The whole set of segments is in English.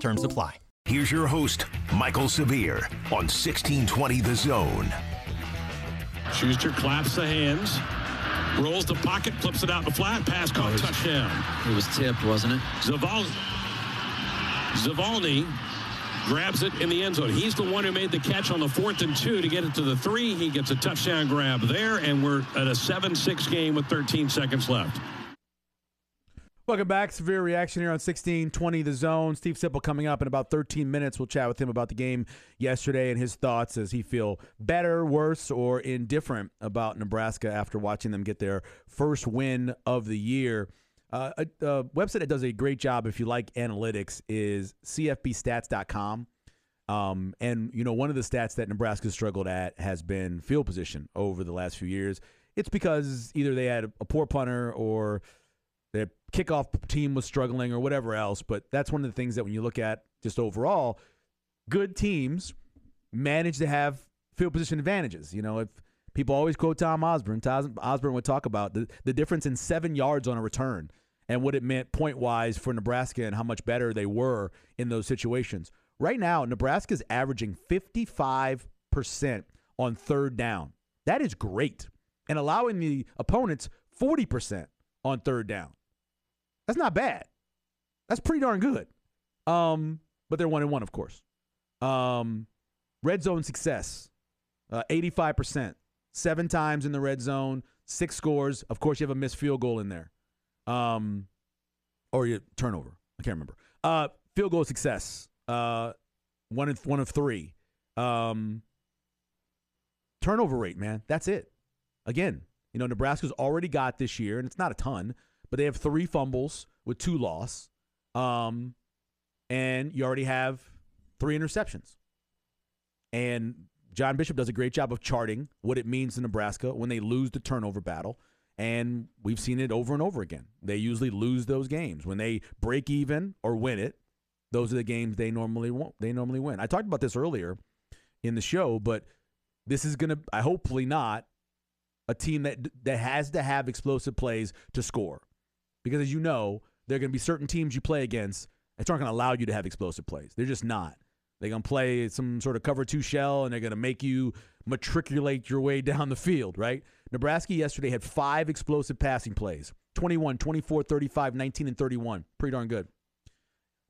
Terms apply. Here's your host, Michael Severe, on 1620 The Zone. Schuster claps the hands, rolls the pocket, flips it out the flat, pass caught, was- touchdown. It was tipped, wasn't it? Zaval, Zavalny grabs it in the end zone. He's the one who made the catch on the fourth and two to get it to the three. He gets a touchdown grab there, and we're at a 7-6 game with 13 seconds left. Welcome back. Severe reaction here on 1620 The Zone. Steve Sipple coming up in about 13 minutes. We'll chat with him about the game yesterday and his thoughts. as he feel better, worse, or indifferent about Nebraska after watching them get their first win of the year? Uh, a, a website that does a great job if you like analytics is cfbstats.com. Um, and, you know, one of the stats that Nebraska struggled at has been field position over the last few years. It's because either they had a poor punter or their kickoff team was struggling or whatever else. But that's one of the things that when you look at just overall, good teams manage to have field position advantages. You know, if people always quote Tom Osborne, Tom Osborne would talk about the, the difference in seven yards on a return and what it meant point wise for Nebraska and how much better they were in those situations. Right now, Nebraska's averaging 55% on third down. That is great. And allowing the opponents 40% on third down. That's not bad. That's pretty darn good. Um, but they're one and one, of course. Um, red zone success, uh, 85%. Seven times in the red zone, six scores. Of course, you have a missed field goal in there. Um, or your turnover. I can't remember. Uh, field goal success. Uh, one of one of three. Um, turnover rate, man. That's it. Again, you know, Nebraska's already got this year, and it's not a ton, but they have three fumbles with two loss. Um, and you already have three interceptions. And John Bishop does a great job of charting what it means to Nebraska when they lose the turnover battle. And we've seen it over and over again. They usually lose those games. When they break even or win it, those are the games they normally won't, they normally win. I talked about this earlier in the show, but this is going to I hopefully not a team that that has to have explosive plays to score. Because as you know, there are going to be certain teams you play against that aren't going to allow you to have explosive plays. They're just not. They're going to play some sort of cover two shell and they're going to make you matriculate your way down the field, right? Nebraska yesterday had five explosive passing plays 21, 24, 35, 19, and 31. Pretty darn good.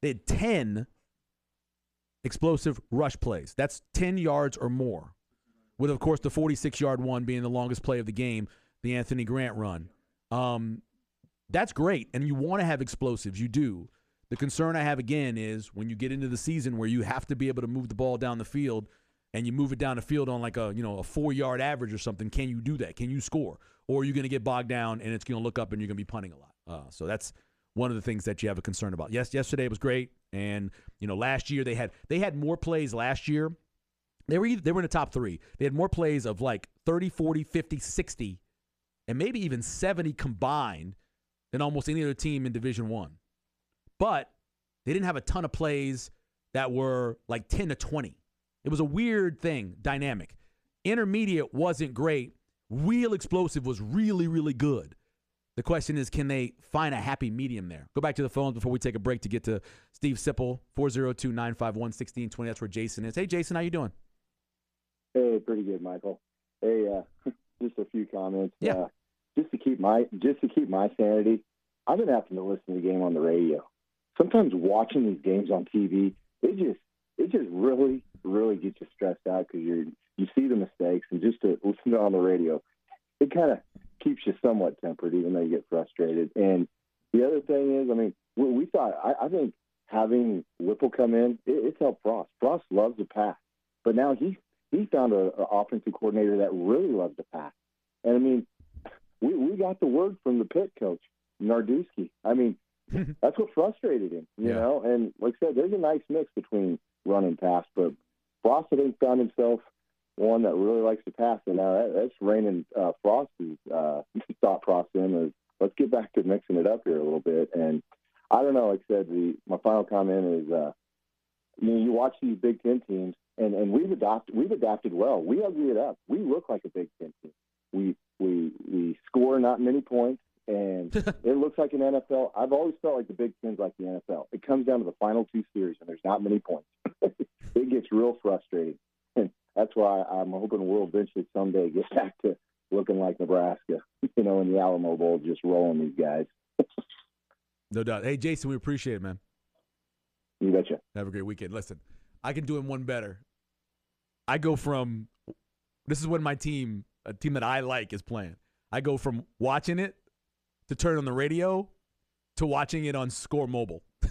They had 10 explosive rush plays. That's 10 yards or more, with, of course, the 46 yard one being the longest play of the game, the Anthony Grant run. Um, that's great. And you want to have explosives. You do. The concern I have again is when you get into the season where you have to be able to move the ball down the field and you move it down the field on like a you know a four yard average or something. Can you do that? Can you score? Or are you going to get bogged down and it's going to look up and you're going to be punting a lot? Uh, so that's one of the things that you have a concern about. Yes, yesterday was great, and you know last year they had they had more plays last year. They were either, they were in the top three. They had more plays of like 30, 40, 50, 60, and maybe even 70 combined than almost any other team in Division One. But they didn't have a ton of plays that were like 10 to 20. It was a weird thing, dynamic. Intermediate wasn't great. Real explosive was really, really good. The question is, can they find a happy medium there? Go back to the phones before we take a break to get to Steve Sipple, 402-951-1620. That's where Jason is. Hey, Jason, how you doing? Hey, pretty good, Michael. Hey, uh, just a few comments. Yeah. Uh, just to keep my just to keep my sanity, I've been having to listen to the game on the radio. Sometimes watching these games on TV, it just it just really really gets you stressed out because you you see the mistakes and just to listen to on the radio, it kind of keeps you somewhat tempered, even though you get frustrated. And the other thing is, I mean, we, we thought I, I think having Whipple come in, it, it's helped Frost. Frost loves to pass, but now he he found a, a offensive coordinator that really loves to pass. And I mean, we we got the word from the Pitt coach Narduzzi. I mean, that's what frustrated him, you Yeah. know. And like I said, there's a nice mix between run and pass, but Frost I think found himself one that really likes to pass, and now that, that's reining uh, Frost's uh, thought process in is let's get back to mixing it up here a little bit. And I don't know, like I said, the my final comment is, uh, you know, you watch these Big Ten teams, and and we've adopted we've adapted well. We ugly it up. We look like a Big Ten team. We we not many points, and it looks like an NFL. I've always felt like the Big Ten's like the NFL. It comes down to the final two series, and there's not many points. it gets real frustrating, and that's why I'm hoping we'll eventually someday get back to looking like Nebraska. You know, in the Alamo Bowl, just rolling these guys. No doubt. Hey, Jason, we appreciate it, man. You betcha. Have a great weekend. Listen, I can do him one better. I go from this is when my team, a team that I like, is playing. I go from watching it to turn on the radio to watching it on Score Mobile,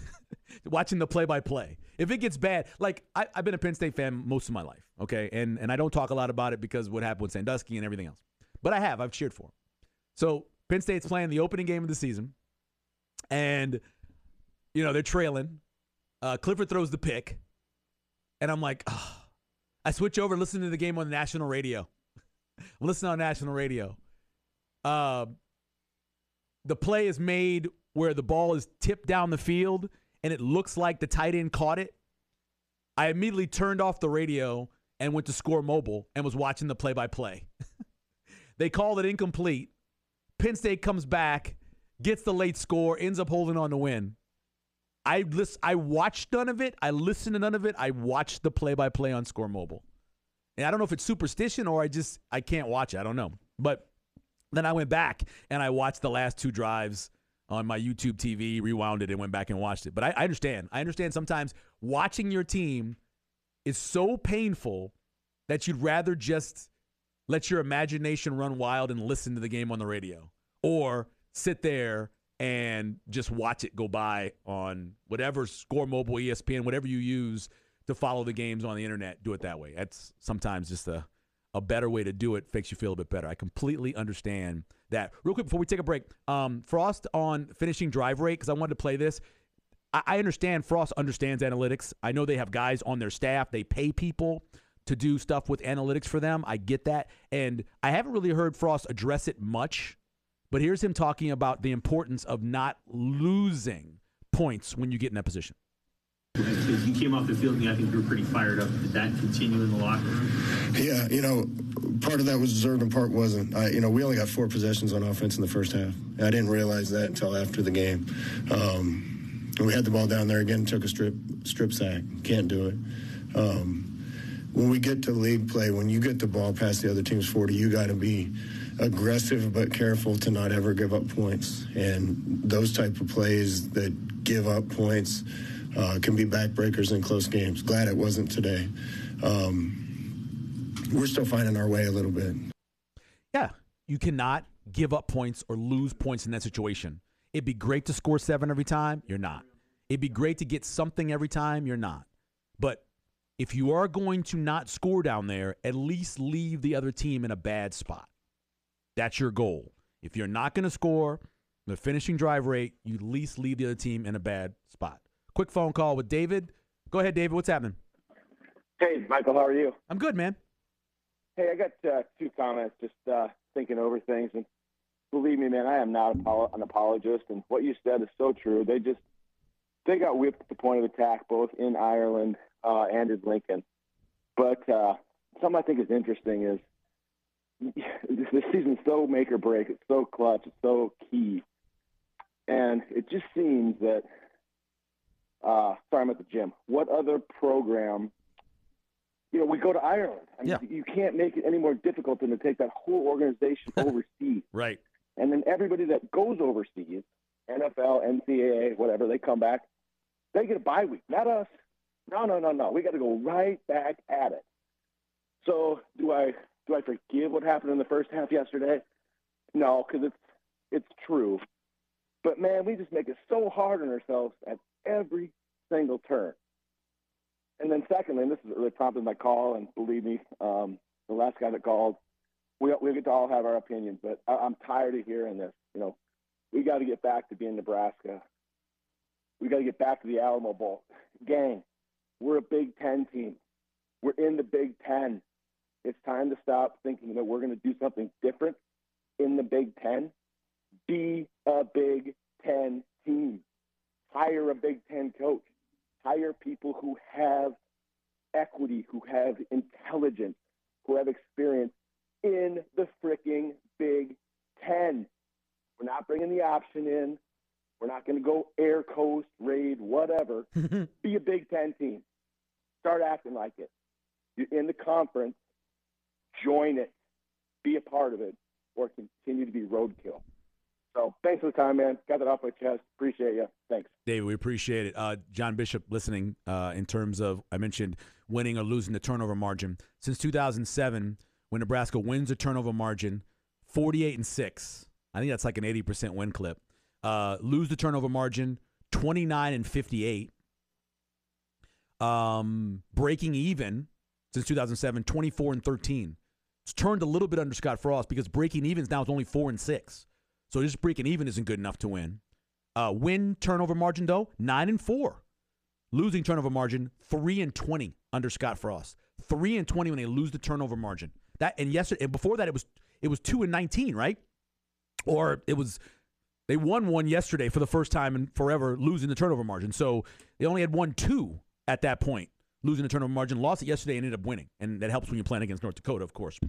watching the play-by-play. If it gets bad, like I, I've been a Penn State fan most of my life, okay, and and I don't talk a lot about it because what happened with Sandusky and everything else, but I have. I've cheered for him. So Penn State's playing the opening game of the season, and you know they're trailing. Uh, Clifford throws the pick, and I'm like, oh. I switch over, listen to the game on national radio. I'm listening on national radio. Uh, the play is made where the ball is tipped down the field, and it looks like the tight end caught it. I immediately turned off the radio and went to Score Mobile and was watching the play-by-play. they called it incomplete. Penn State comes back, gets the late score, ends up holding on to win. I list, I watched none of it. I listened to none of it. I watched the play-by-play on Score Mobile, and I don't know if it's superstition or I just I can't watch it. I don't know. But then I went back and I watched the last two drives on my YouTube TV, rewound it, and went back and watched it. But I, I understand. I understand sometimes watching your team is so painful that you'd rather just let your imagination run wild and listen to the game on the radio, or sit there and just watch it go by on whatever score mobile espn whatever you use to follow the games on the internet do it that way that's sometimes just a, a better way to do it makes you feel a bit better. I completely understand that. Real quick before we take a break um, frost on finishing drive rate because i wanted to play this. I, I understand frost understands analytics. I know they have guys on their staff. They pay people to do stuff with analytics for them. I get that. And i haven't really heard frost address it much but here's him talking about the importance of not losing points when you get in that position. You came off the field I think you were pretty fired up. Did that continue in the locker room? Yeah, you know, part of that was deserved and part wasn't. I, you know, we only got four possessions on offense in the first half. I didn't realize that until after the game. Um, we had the ball down there again, took a strip strip sack. Can't do it. Um, when we get to league play, when you get the ball past the other team's 40, you got to be aggressive but careful to not ever give up points. And those type of plays that give up points uh, can be backbreakers in close games. Glad it wasn't today. Um, we're still finding our way a little bit. Yeah, you cannot give up points or lose points in that situation. It'd be great to score seven every time. You're not. It'd be great to get something every time. You're not. But if you are going to not score down there, at least leave the other team in a bad spot. That's your goal. If you're not going to score the finishing drive rate, you at least leave the other team in a bad spot. Quick phone call with David. Go ahead, David. What's happening? Hey, Michael, how are you? I'm good, man. Hey, I got uh, two comments. Just uh, thinking over things, and believe me, man, I am not an apologist. And what you said is so true. They just they got whipped at the point of attack, both in Ireland uh, and in Lincoln. But uh, something I think is interesting is this season's so make or break. It's so clutch. It's so key. And it just seems that, uh, sorry, I'm at the gym. What other program, you know, we go to Ireland. I mean, Yeah. you can't make it any more difficult than to take that whole organization overseas. Right. And then everybody that goes overseas, NFL, NCAA, whatever, they come back, they get a bye week. Not us. No, no, no, no. We got to go right back at it. So do I do I forgive what happened in the first half yesterday? No, because it's it's true. But man, we just make it so hard on ourselves at every single turn. And then secondly, and this is really prompted my call, and believe me, um, the last guy that called, we we get to all have our opinions, but I, I'm tired of hearing this. You know, we got to get back to being Nebraska. We got to get back to the Alamo Bowl. Gang, we're a Big Ten team. We're in the Big Ten. It's time to stop thinking that we're going to do something different in the Big Ten. Be a Big Ten team. Hire a Big Ten coach. Hire people who have equity, who have intelligence, who have experience in the freaking Big Ten. We're not bringing the option in. We're not going to go air coast, raid, whatever. Be a Big Ten team. Start acting like it. You're in the conference. Join it. Be a part of it, or continue to be roadkill. So thanks for the time, man. Got that off my chest. Appreciate you. Thanks. David, we appreciate it. Uh, John Bishop listening uh, in terms of, I mentioned winning or losing the turnover margin. Since 2007, when Nebraska wins the turnover margin, 48 and 6. I think that's like an 80% win clip. Uh, lose the turnover margin, 29 and 58. Um, breaking even since 2007, 24 and 13. It's turned a little bit under Scott Frost because breaking evens now is only 4 and 6. So just breaking even isn't good enough to win. Uh, win turnover margin though, 9 and 4. Losing turnover margin, 3 and 20 under Scott Frost. 3 and 20 when they lose the turnover margin. That and yesterday and before that it was it was 2 and 19, right? Or it was they won one yesterday for the first time in forever, losing the turnover margin. So they only had won two at that point, losing the turnover margin. Lost it yesterday and ended up winning, and that helps when you're playing against North Dakota, of course.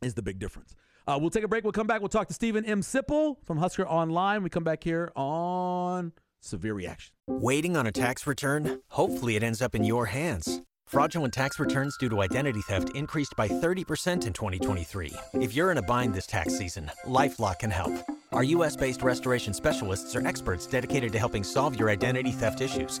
Is the big difference. Uh, we'll take a break. We'll come back. We'll talk to Stephen M. Sipple from Husker Online. We come back here on Severe Reaction. Waiting on a tax return? Hopefully, it ends up in your hands. Fraudulent tax returns due to identity theft increased by 30% in 2023. If you're in a bind this tax season, LifeLock can help. Our U.S. based restoration specialists are experts dedicated to helping solve your identity theft issues.